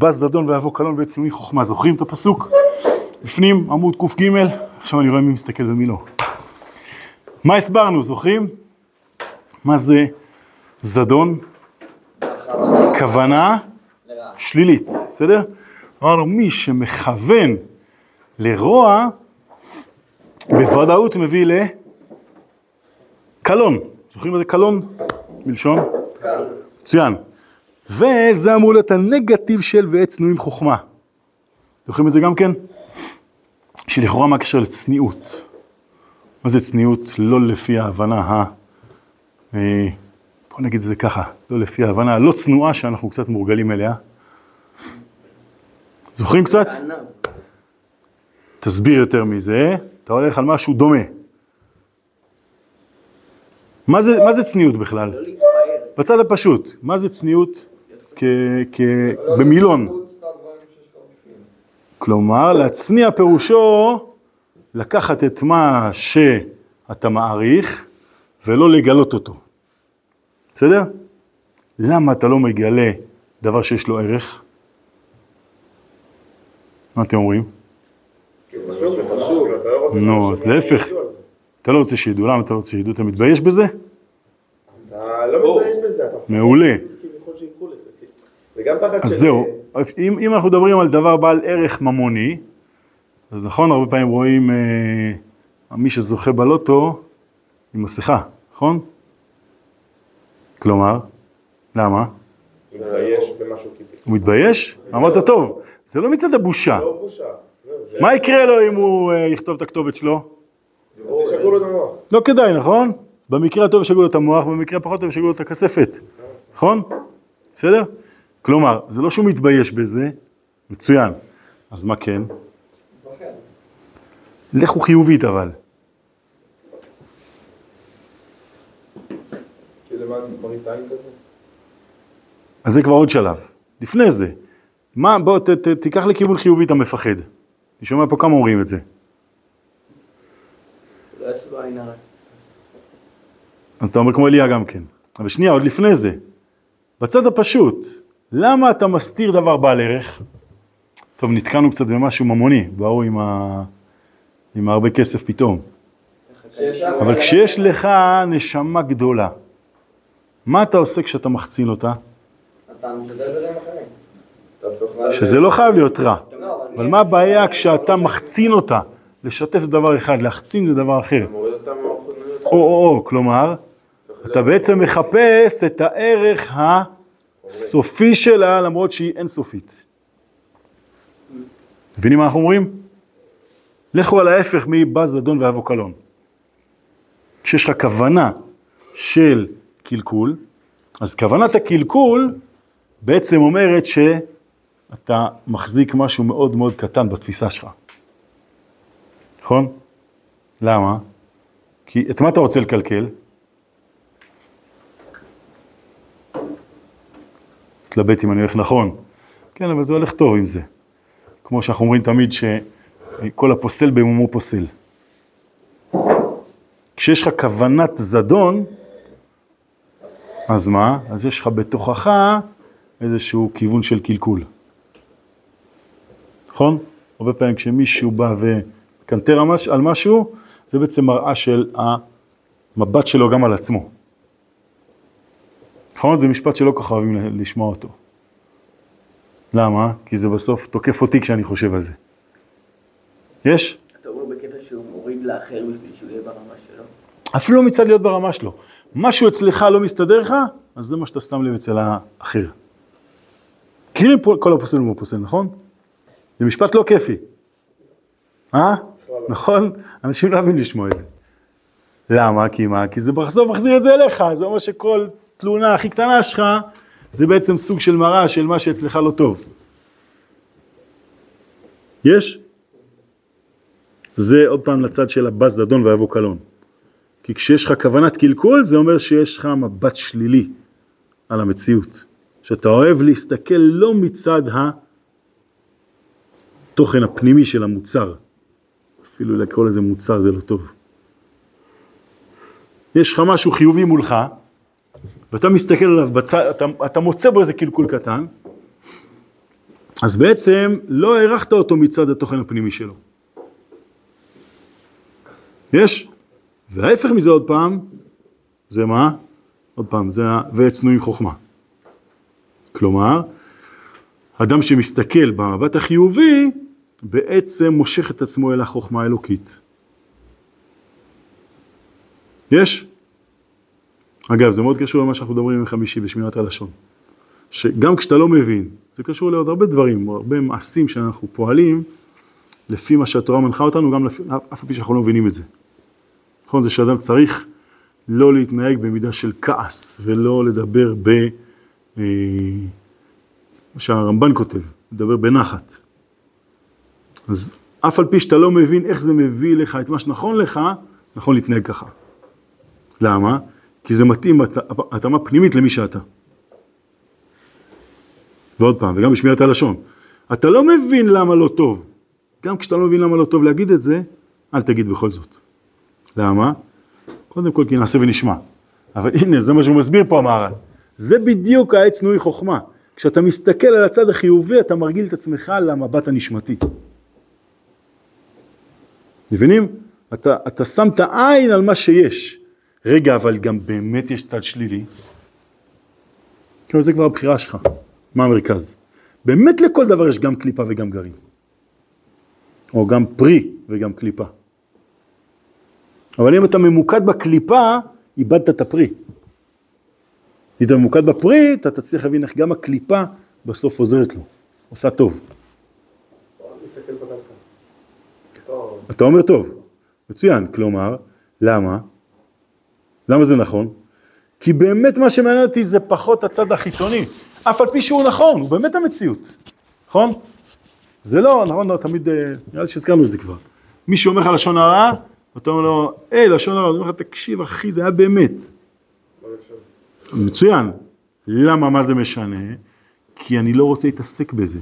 בז זדון ויבוא קלון ואצלומי חוכמה. זוכרים את הפסוק? בפנים, עמוד קג, עכשיו אני רואה מי מסתכל ומי לא. מה הסברנו, זוכרים? מה זה זדון? כוונה שלילית, בסדר? אמרנו, מי שמכוון לרוע, בוודאות מביא לקלון. זוכרים מה זה קלון? מלשון? מצוין. וזה אמור להיות הנגטיב של ועץ צנועים חוכמה. זוכרים את זה גם כן? שלכאורה מה הקשר לצניעות? מה זה צניעות? לא לפי ההבנה ה... אה, בוא נגיד את זה ככה, לא לפי ההבנה הלא צנועה שאנחנו קצת מורגלים אליה. זוכרים קצת? תסביר יותר מזה, אתה הולך על משהו דומה. מה זה, מה זה צניעות בכלל? בצד הפשוט, מה זה צניעות במילון? כלומר, להצניע פירושו לקחת את מה שאתה מעריך ולא לגלות אותו. בסדר? למה אתה לא מגלה דבר שיש לו ערך? מה אתם אומרים? נו, אז להפך, אתה לא רוצה שידעו, למה אתה לא רוצה שידעו? אתה מתבייש בזה? אתה לא מתבייש בזה, אתה מעולה. כביכול שיקחו לך, כאילו. וגם פחד אז של- זהו, אם, אם אנחנו מדברים על דבר בעל ערך ממוני, אז נכון, הרבה פעמים רואים אה, מי שזוכה בלוטו עם מסכה, נכון? כלומר, למה? מתבייש במשהו כאילו. הוא מתבייש? אמרת טוב, זה לא מצד הבושה. לא בושה. זה- מה יקרה לו אם הוא אה, יכתוב את הכתובת שלו? לא כדאי, נכון? במקרה הטוב ישגעו לו את המוח, במקרה הפחות טוב ישגעו לו את הכספת, נכון? בסדר? כלומר, זה לא שהוא מתבייש בזה, מצוין. אז מה כן? לכו חיובית אבל. אז זה כבר עוד שלב. לפני זה, מה, בוא ת, ת, תיקח לכיוון חיובי את המפחד. אני שומע פה כמה אומרים את זה. לא. אז אתה אומר כמו אליה גם כן. אבל שנייה, עוד לפני זה. בצד הפשוט, למה אתה מסתיר דבר בעל ערך? טוב, נתקענו קצת במשהו ממוני, באו עם, ה... עם הרבה כסף פתאום. אבל כשיש לך נשמה גדולה, מה אתה עושה כשאתה מחצין אותה? שזה לא חייב להיות רע. לא, אבל מה הבעיה כשאתה מחצין אותה? לשתף זה דבר אחד, להחצין זה דבר אחר. או או או, כלומר, אתה בעצם מחפש את הערך הסופי שלה, למרות שהיא אינסופית. מבינים מה אנחנו אומרים? לכו על ההפך מבז זדון ואבו קלון. כשיש לך כוונה של קלקול, אז כוונת הקלקול בעצם אומרת שאתה מחזיק משהו מאוד מאוד קטן בתפיסה שלך. נכון? למה? כי את מה אתה רוצה לקלקל? מתלבט אם אני הולך נכון. כן, אבל זה הולך טוב עם זה. כמו שאנחנו אומרים תמיד שכל הפוסל במומו פוסל. כשיש לך כוונת זדון, אז מה? אז יש לך בתוכך איזשהו כיוון של קלקול. נכון? הרבה פעמים כשמישהו בא וקנטר על מש- על משהו, זה בעצם מראה של המבט שלו גם על עצמו. נכון? זה משפט שלא כל כך אוהבים לשמוע אותו. למה? כי זה בסוף תוקף אותי כשאני חושב על זה. יש? אתה אומר בקטע שהוא מוריד לאחר בשביל שהוא יהיה ברמה שלו. אפילו לא מצד להיות ברמה שלו. משהו אצלך לא מסתדר לך, אז זה מה שאתה שם לב אצל האחר. מכירים כל הפוסל ומו פוסל, נכון? זה משפט לא כיפי. אה? נכון? אנשים לא אוהבים לשמוע את זה. למה? כי מה? כי זה בסוף מחזיר את זה אליך, זה אומר שכל תלונה הכי קטנה שלך, זה בעצם סוג של מראה של מה שאצלך לא טוב. יש? זה עוד פעם לצד של הבז זדון ויבוא קלון. כי כשיש לך כוונת קלקול, זה אומר שיש לך מבט שלילי על המציאות. שאתה אוהב להסתכל לא מצד התוכן הפנימי של המוצר. אפילו לקרוא לזה מוצר זה לא טוב. יש לך משהו חיובי מולך, ואתה מסתכל עליו בצד, אתה, אתה מוצא בו איזה קלקול קטן, אז בעצם לא הערכת אותו מצד התוכן הפנימי שלו. יש? וההפך מזה עוד פעם, זה מה? עוד פעם, זה ה... והצנועים חוכמה. כלומר, אדם שמסתכל במבט החיובי, בעצם מושך את עצמו אל החוכמה האלוקית. יש? אגב, זה מאוד קשור למה שאנחנו מדברים עם חמישי בשמירת הלשון. שגם כשאתה לא מבין, זה קשור לעוד הרבה דברים, הרבה מעשים שאנחנו פועלים, לפי מה שהתורה מנחה אותנו, גם לפי, אף על פי שאנחנו לא מבינים את זה. נכון? זה שאדם צריך לא להתנהג במידה של כעס, ולא לדבר ב... אה, מה שהרמב"ן כותב, לדבר בנחת. אז אף על פי שאתה לא מבין איך זה מביא לך את מה שנכון לך, נכון להתנהג ככה. למה? כי זה מתאים התאמה פנימית למי שאתה. ועוד פעם, וגם בשמירת הלשון. אתה לא מבין למה לא טוב. גם כשאתה לא מבין למה לא טוב להגיד את זה, אל תגיד בכל זאת. למה? קודם כל כי נעשה ונשמע. אבל הנה, זה מה שהוא מסביר פה המהר"ל. זה בדיוק העץ נוי חוכמה. כשאתה מסתכל על הצד החיובי, אתה מרגיל את עצמך למבט הנשמתי. מבינים? אתה, אתה שם את העין על מה שיש. רגע, אבל גם באמת יש צד שלילי. כאילו זה כבר הבחירה שלך, מה המרכז. באמת לכל דבר יש גם קליפה וגם גרעין. או גם פרי וגם קליפה. אבל אם אתה ממוקד בקליפה, איבדת את הפרי. אם אתה ממוקד בפרי, אתה תצליח להבין איך גם הקליפה בסוף עוזרת לו, עושה טוב. אתה אומר טוב, מצוין, כלומר, למה? למה זה נכון? כי באמת מה שמעניין אותי זה פחות הצד החיצוני, אף על פי שהוא נכון, הוא באמת המציאות, נכון? זה לא, נכון, לא, תמיד, אה, נראה לי שהזכרנו את זה כבר. מי שאומר לך לשון הרע, אתה אומר לו, היי, לשון הרע, הוא אומר לך, תקשיב אחי, זה היה באמת. מצוין. למה, מה זה משנה? כי אני לא רוצה להתעסק בזה.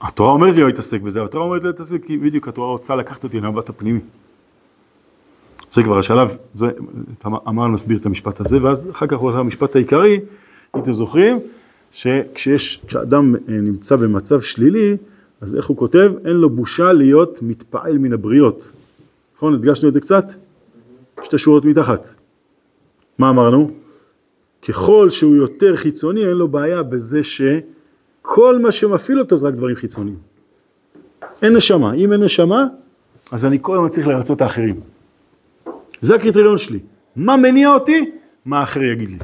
התורה אומרת לי לא להתעסק בזה, התורה אומרת לי להתעסק, כי בדיוק התורה רוצה לקחת אותי למבט הפנימי. זה כבר השלב, זה, אמר מסביר את המשפט הזה, ואז אחר כך הוא המשפט העיקרי, אם אתם זוכרים, שכשיש, כשאדם אה, נמצא במצב שלילי, אז איך הוא כותב? אין לו בושה להיות מתפעל מן הבריות. נכון? הדגשנו את זה קצת? שתי שורות מתחת. מה אמרנו? ככל שהוא יותר חיצוני, אין לו בעיה בזה שכל מה שמפעיל אותו זה רק דברים חיצוניים. אין נשמה. אם אין נשמה, אז אני כל הזמן צריך לרצות את האחרים. זה הקריטריון שלי. מה מניע אותי? מה האחר יגיד לי.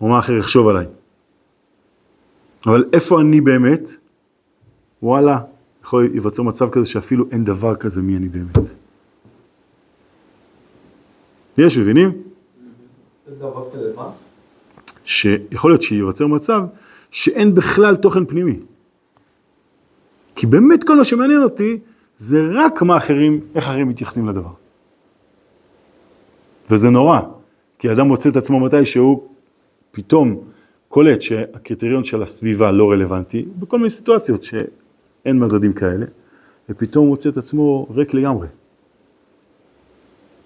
או מה האחר יחשוב עליי. אבל איפה אני באמת? וואלה, יכול להיווצר מצב כזה שאפילו אין דבר כזה מי אני באמת. יש, מבינים? שיכול להיות שייווצר מצב שאין בכלל תוכן פנימי. כי באמת כל מה שמעניין אותי זה רק מה אחרים, איך אחרים מתייחסים לדבר. וזה נורא, כי אדם מוצא את עצמו מתי שהוא פתאום קולט שהקריטריון של הסביבה לא רלוונטי, בכל מיני סיטואציות שאין מדדים כאלה, ופתאום הוא מוצא את עצמו ריק לגמרי.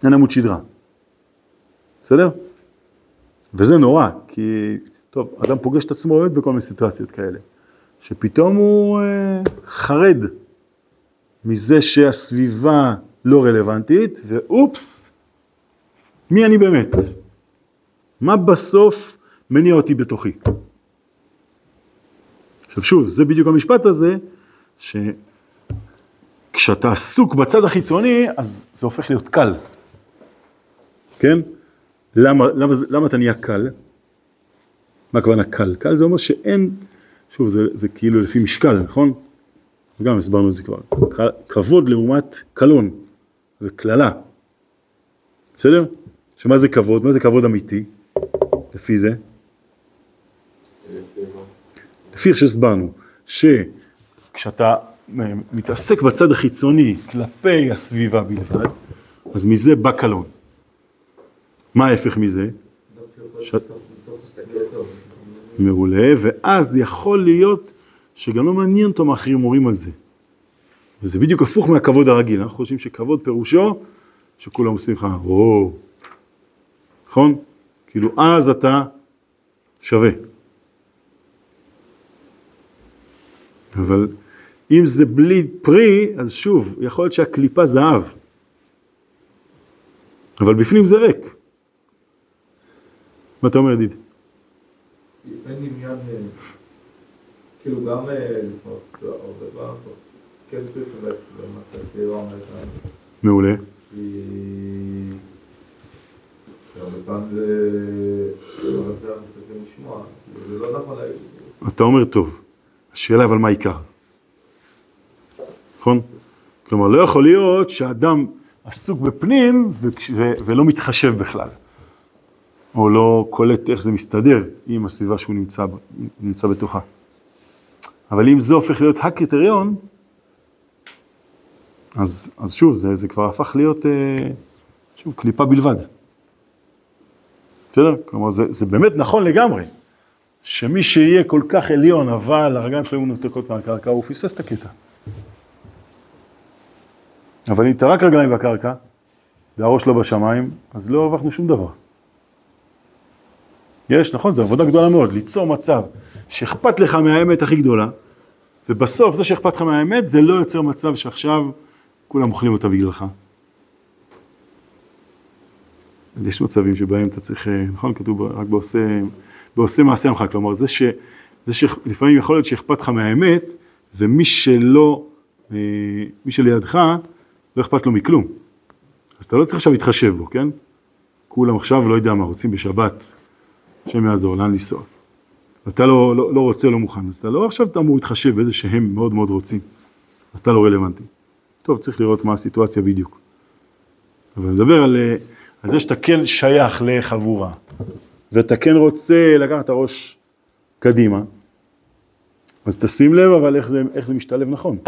אין עמוד שדרה. בסדר? וזה נורא, כי, טוב, אדם פוגש את עצמו באמת בכל מיני סיטואציות כאלה, שפתאום הוא אה, חרד מזה שהסביבה לא רלוונטית, ואופס, מי אני באמת? מה בסוף מניע אותי בתוכי? עכשיו שוב, זה בדיוק המשפט הזה, שכשאתה עסוק בצד החיצוני, אז זה הופך להיות קל, כן? למה, למה, למה אתה נהיה קל? מה הכוונה קל? קל זה אומר שאין, שוב, זה, זה כאילו לפי משקל, נכון? וגם הסברנו את זה כבר. כבוד לעומת קלון וקללה, בסדר? שמה זה כבוד? מה זה כבוד אמיתי? לפי זה? לפי איך שהסברנו, שכשאתה מתעסק בצד החיצוני כלפי הסביבה בלבד, אז מזה בא קלון. מה ההפך מזה? ש... מעולה, ואז יכול להיות שגם לא מעניין אותו מה אחרים אומרים על זה. וזה בדיוק הפוך מהכבוד הרגיל, אנחנו חושבים שכבוד פירושו שכולם עושים לך, או, נכון? כאילו אז אתה שווה. אבל אם זה בלי פרי, אז שוב, יכול להיות שהקליפה זהב. אבל בפנים זה ריק. מה אתה אומר, ידיד? אין עניין, אה, כאילו גם לפנות, הרבה פעמים, כן צריך אומרת, מעולה. אתה אומר טוב. השאלה אבל מה העיקר? נכון? כלומר, לא יכול להיות שאדם עסוק בפנים ולא מתחשב בכלל. או לא קולט איך זה מסתדר עם הסביבה שהוא נמצא, נמצא בתוכה. אבל אם זה הופך להיות הקריטריון, אז, אז שוב, זה, זה כבר הפך להיות, אה, שוב, קליפה בלבד. בסדר? כלומר, זה, זה באמת נכון לגמרי, שמי שיהיה כל כך עליון, אבל הרגליים שלו יהיו מנותקות מהקרקע, הוא פספס את הקטע. אבל אם אתה רק רגליים בקרקע, והראש לא בשמיים, אז לא הרווחנו שום דבר. יש, נכון, זו עבודה גדולה מאוד, ליצור מצב שאכפת לך מהאמת הכי גדולה, ובסוף זה שאכפת לך מהאמת, זה לא יוצר מצב שעכשיו כולם אוכלים אותה בגללך. אז יש מצבים שבהם אתה צריך, אה, נכון, כתוב רק בעושה, בעושה מעשה עמך, כלומר זה, ש, זה שלפעמים יכול להיות שאכפת לך מהאמת, ומי שלא, אה, מי שלידך, לא אכפת לו מכלום. אז אתה לא צריך עכשיו להתחשב בו, כן? כולם עכשיו, לא יודע מה, רוצים בשבת, השם יעזור, לאן לנסוע. ואתה לא, לא, לא רוצה, לא מוכן, אז אתה לא עכשיו אתה אמור להתחשב באיזה שהם מאוד מאוד רוצים. אתה לא רלוונטי. טוב, צריך לראות מה הסיטואציה בדיוק. אבל אני מדבר על, אה, על זה שאתה כן שייך לחבורה, ואתה כן רוצה לקחת את הראש קדימה, אז תשים לב אבל איך זה, איך זה משתלב נכון.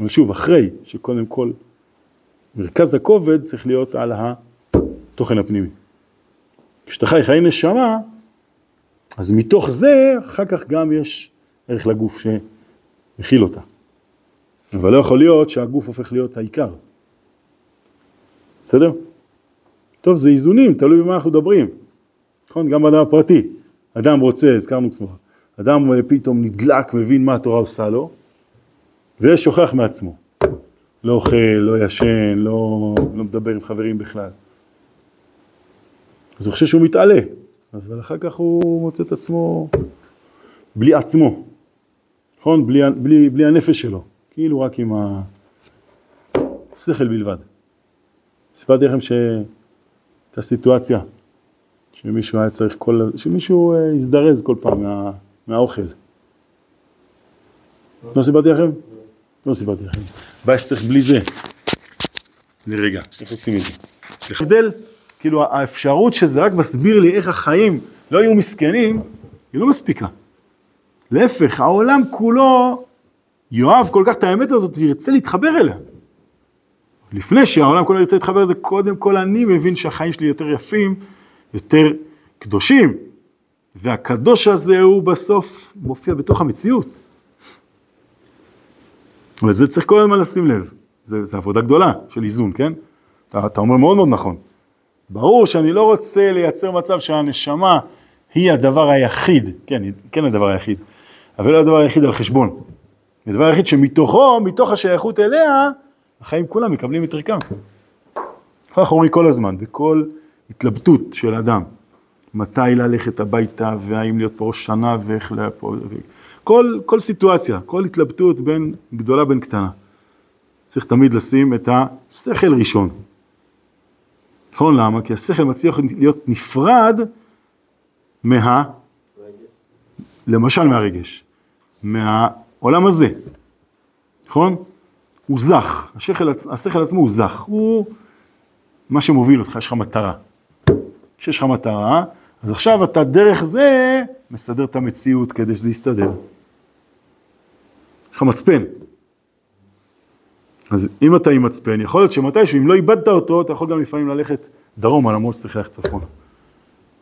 אבל שוב, אחרי שקודם כל מרכז הכובד צריך להיות על התוכן הפנימי. כשאתה חי חיי נשמה, אז מתוך זה אחר כך גם יש ערך לגוף שמכיל אותה. אבל לא יכול להיות שהגוף הופך להיות העיקר. בסדר? טוב, זה איזונים, תלוי במה אנחנו מדברים. נכון? גם באדם הפרטי. אדם רוצה, הזכרנו כבר, אדם פתאום נדלק, מבין מה התורה עושה לו, ושוכח מעצמו. לא אוכל, לא ישן, לא, לא מדבר עם חברים בכלל. אז הוא חושב שהוא מתעלה, אבל אחר כך הוא מוצא את עצמו בלי עצמו, נכון? בלי, בלי, בלי הנפש שלו, כאילו רק עם השכל בלבד. סיפרתי לכם שהייתה סיטואציה שמישהו היה צריך כל, שמישהו אה, הזדרז כל פעם מה, מהאוכל. לא סיפרתי לכם? לא סיפרתי לכם. הבעיה שצריך בלי זה. לרגע, איך עושים את זה? סליחה. הבדל, כאילו האפשרות שזה רק מסביר לי איך החיים לא יהיו מסכנים, היא לא מספיקה. להפך, העולם כולו יאהב כל כך את האמת הזאת וירצה להתחבר אליה. לפני שהעולם כולו ירצה להתחבר לזה, קודם כל אני מבין שהחיים שלי יותר יפים, יותר קדושים, והקדוש הזה הוא בסוף מופיע בתוך המציאות. וזה צריך כל הזמן לשים לב, זו עבודה גדולה של איזון, כן? אתה, אתה אומר מאוד מאוד נכון. ברור שאני לא רוצה לייצר מצב שהנשמה היא הדבר היחיד, כן, כן הדבר היחיד, אבל לא הדבר היחיד על חשבון. הדבר היחיד שמתוכו, מתוך השייכות אליה, החיים כולם מקבלים את ערכם. אנחנו אומרים כל הזמן, בכל התלבטות של אדם, מתי ללכת הביתה, והאם להיות פה ראש שנה, ואיך לפה, כל, כל סיטואציה, כל התלבטות בין גדולה בין קטנה. צריך תמיד לשים את השכל ראשון. נכון למה? כי השכל מצליח להיות נפרד מה... למשל מהרגש, מהעולם הזה, נכון? הוא זך, השכל, השכל עצמו הוא זך, הוא מה שמוביל אותך, יש לך מטרה. כשיש לך מטרה, אז עכשיו אתה דרך זה מסדר את המציאות כדי שזה יסתדר. יש לך מצפן. אז אם אתה עם מצפן, יכול להיות שמתישהו, אם לא איבדת אותו, אתה יכול גם לפעמים ללכת דרומה, למרות שצריך ללכת צפונה.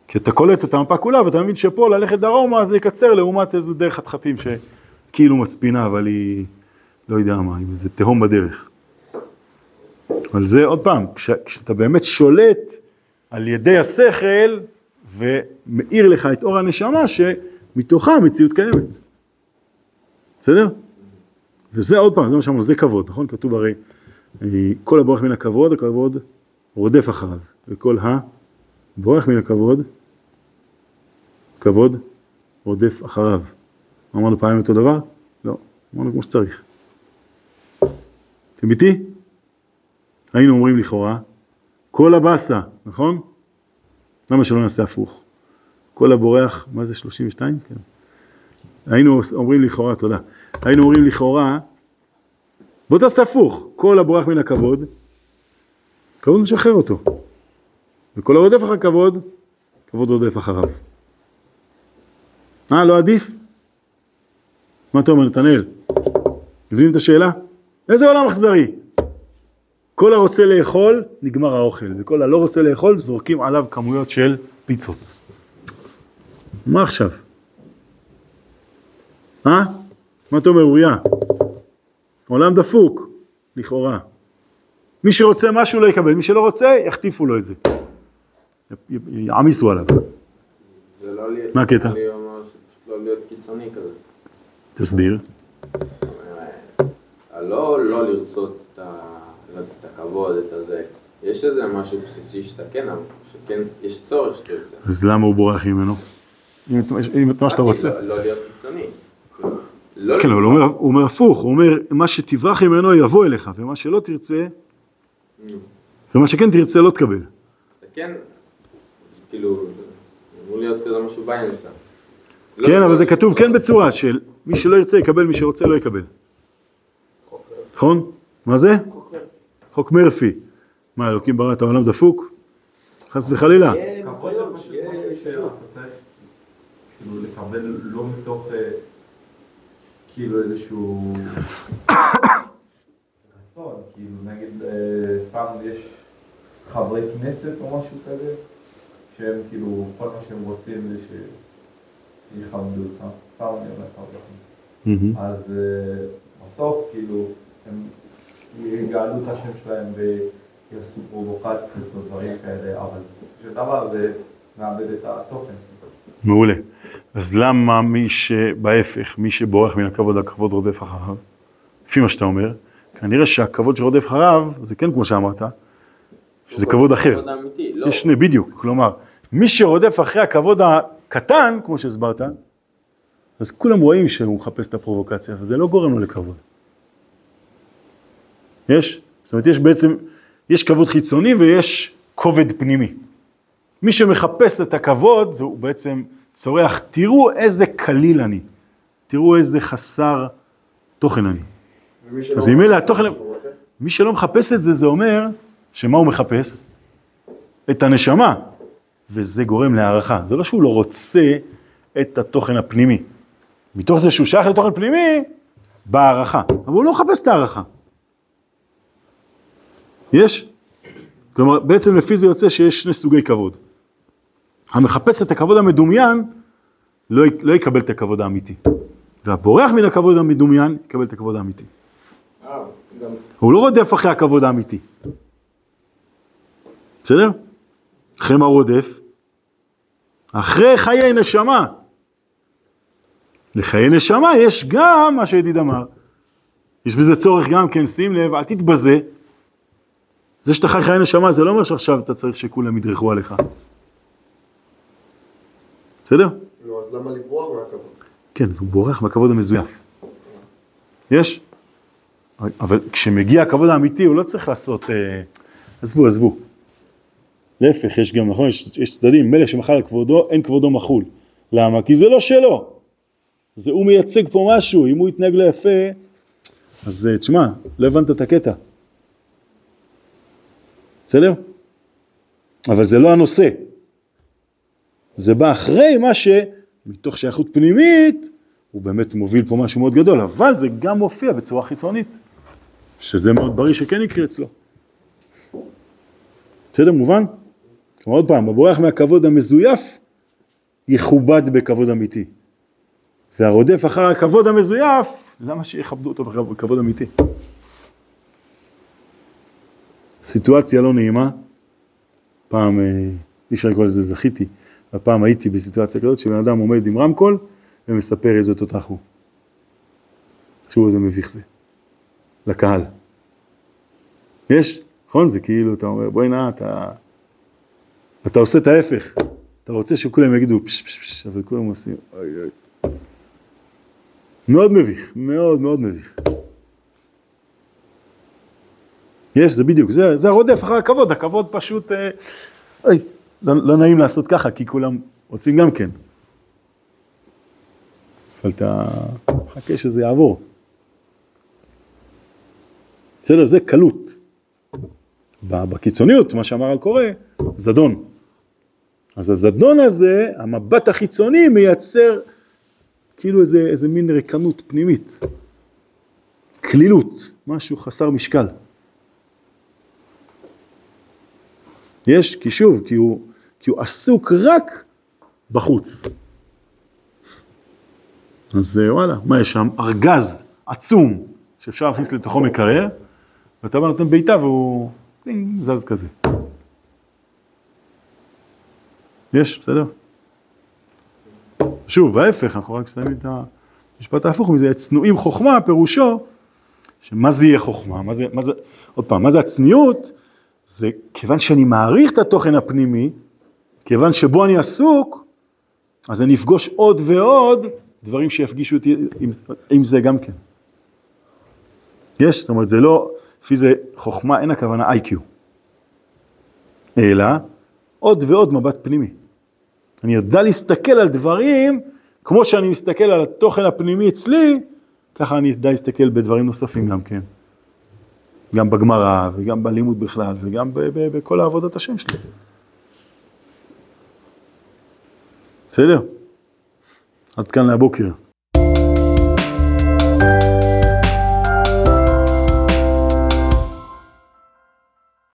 כי אתה קולט את המפה כולה, ואתה מבין שפה ללכת דרומה זה יקצר לעומת איזה דרך חתחתים שכאילו מצפינה, אבל היא, לא יודע מה, עם איזה תהום בדרך. אבל זה עוד פעם, כש, כשאתה באמת שולט על ידי השכל ומאיר לך את אור הנשמה שמתוכה המציאות קיימת. בסדר? וזה עוד פעם, זה מה שאמרנו, זה כבוד, נכון? כתוב הרי, אה, כל הבורח מן הכבוד, הכבוד רודף אחריו, וכל הבורח מן הכבוד, כבוד רודף אחריו. אמרנו פעמים אותו דבר? לא, אמרנו כמו שצריך. אתם איתי? היינו אומרים לכאורה, כל הבאסה, נכון? למה שלא נעשה הפוך? כל הבורח, מה זה 32? כן. היינו אומרים לכאורה, תודה, היינו אומרים לכאורה, בוא תעשה הפוך, כל הבורח מן הכבוד, כבוד משחרר אותו. וכל הרודף אחר כבוד, כבוד רודף אחריו. אה, לא עדיף? מה אתה אומר, נתנאל? מבינים את השאלה? איזה עולם אכזרי? כל הרוצה לאכול, נגמר האוכל, וכל הלא רוצה לאכול, זורקים עליו כמויות של פיצות. מה עכשיו? אה? מה אתה אומר, אוריה? עולם דפוק, לכאורה. מי שרוצה משהו לא יקבל, מי שלא רוצה, יחטיפו לו את זה. יעמיסו עליו. לא מה הקטע? לא כזה. תסביר. לא, לא לרצות את, ה, לא את הכבוד, את הזה. יש איזה משהו בסיסי שאתה כן, שכן, יש צורך שתרצה. אז למה הוא בורח ממנו? אם את- אם את מה שאתה רוצה. לא, לא להיות קיצוני. לא כן, אבל הוא אומר, הוא אומר הפוך, הוא אומר, מה שתברח ממנו יבוא אליך, ומה שלא תרצה, ומה שכן תרצה לא תקבל. אתה כן, כאילו, אמור להיות כזה משהו באמצע. כן, אבל זה כתוב כן בצורה של מי שלא ירצה יקבל, מי שרוצה לא יקבל. נכון? מה זה? חוק מרפי. מה, אלוקים ברא את העולם דפוק? חס וחלילה. כאילו לקבל לא מתוך אה, כאילו איזשהו רצון, כאילו נגיד אה, פעם יש חברי כנסת או משהו כזה, שהם כאילו כל מה שהם רוצים זה שיכבדו אותם, סתם אני אומר. אז אה, בסוף כאילו הם יגאלו את השם שלהם ויעשו פרובוקציות או דברים כאלה, אבל של דבר זה מאבד את התוכן. מעולה. אז למה מי שבהפך, מי שבורח מן הכבוד, הכבוד רודף אחריו? לפי מה שאתה אומר, כנראה שהכבוד שרודף אחריו, זה כן כמו שאמרת, שזה כבוד אחר. לא. יש שני, בדיוק. כלומר, מי שרודף אחרי הכבוד הקטן, כמו שהסברת, אז כולם רואים שהוא מחפש את הפרובוקציה, וזה לא גורם לו לכבוד. יש? זאת אומרת, יש בעצם, יש כבוד חיצוני ויש כובד פנימי. מי שמחפש את הכבוד, זה הוא בעצם צורח, תראו איזה קליל אני, תראו איזה חסר תוכן אני. אז אם אלה התוכן, מי שלא מחפש את זה, זה אומר שמה הוא מחפש? את הנשמה, וזה גורם להערכה. זה לא שהוא לא רוצה את התוכן הפנימי. מתוך זה שהוא שייך לתוכן פנימי, באה הערכה. אבל הוא לא מחפש את ההערכה. יש? כלומר, בעצם לפי זה יוצא שיש שני סוגי כבוד. המחפש את הכבוד המדומיין, לא, י- לא יקבל את הכבוד האמיתי. והבורח מן הכבוד המדומיין, יקבל את הכבוד האמיתי. הוא לא רודף אחרי הכבוד האמיתי. בסדר? אחרי מה רודף? אחרי חיי נשמה. לחיי נשמה יש גם מה שידיד אמר. יש בזה צורך גם כן, שים לב, אל תתבזה. זה שאתה חי חיי נשמה זה לא אומר שעכשיו אתה צריך שכולם ידרכו עליך. בסדר? נו, אז למה לברוח מהכבוד? כן, הוא בורח מהכבוד המזויף. יש? אבל כשמגיע הכבוד האמיתי, הוא לא צריך לעשות... אה, עזבו, עזבו. להפך, יש גם, נכון, יש, יש צדדים, מלך שמחל על כבודו, אין כבודו מחול. למה? כי זה לא שלו. זה הוא מייצג פה משהו, אם הוא יתנהג לא יפה, אז אה, תשמע, לא הבנת את הקטע. בסדר? אבל זה לא הנושא. זה בא אחרי מה שמתוך שייכות פנימית, הוא באמת מוביל פה משהו מאוד גדול, אבל זה גם מופיע בצורה חיצונית, שזה מאוד בריא שכן יקרה אצלו. בסדר, מובן? כלומר, עוד פעם, הבורח מהכבוד המזויף, יכובד בכבוד אמיתי. והרודף אחר הכבוד המזויף, למה שיכבדו אותו בכבוד אמיתי? סיטואציה לא נעימה, פעם, אה, אי אפשר לקרוא לזה זכיתי, הפעם הייתי בסיטואציה כזאת שבן אדם עומד עם רמקול ומספר איזה תותח הוא. תחשבו איזה מביך זה. לקהל. יש, נכון? זה כאילו, אתה אומר, בואי נא, אתה... אתה עושה את ההפך. אתה רוצה שכולם יגידו פש פש פש, אבל כולם עושים, אוי אוי. מאוד מביך, מאוד מאוד מביך. יש, זה בדיוק, זה, זה הרודף אחר הכבוד, הכבוד פשוט, אה, אוי, לא, לא נעים לעשות ככה, כי כולם רוצים גם כן. אבל אתה מחכה שזה יעבור. בסדר, זה קלות. בקיצוניות, מה שאמר על קורא, זדון. אז הזדון הזה, המבט החיצוני מייצר כאילו איזה, איזה מין ריקנות פנימית. כלילות, משהו חסר משקל. יש, כי שוב, כי הוא, כי הוא עסוק רק בחוץ. אז אה, וואלה, מה יש שם? ארגז עצום שאפשר להכניס לתוכו מקרר, ואתה בא נותן בעיטה והוא טינג, זז כזה. יש, בסדר? שוב, ההפך, אנחנו רק שמים את המשפט ההפוך מזה, צנועים חוכמה, פירושו, שמה זה יהיה חוכמה? מה זה, מה זה, עוד פעם, מה זה הצניעות? זה כיוון שאני מעריך את התוכן הפנימי, כיוון שבו אני עסוק, אז אני אפגוש עוד ועוד דברים שיפגישו אותי עם, עם זה גם כן. יש, זאת אומרת, זה לא, לפי זה חוכמה, אין הכוונה איי-קיו, אלא עוד ועוד מבט פנימי. אני יודע להסתכל על דברים, כמו שאני מסתכל על התוכן הפנימי אצלי, ככה אני יודע להסתכל בדברים נוספים גם כן. גם בגמרא, וגם בלימוד בכלל, וגם בכל העבודת השם שלי. בסדר? עד כאן להבוקר.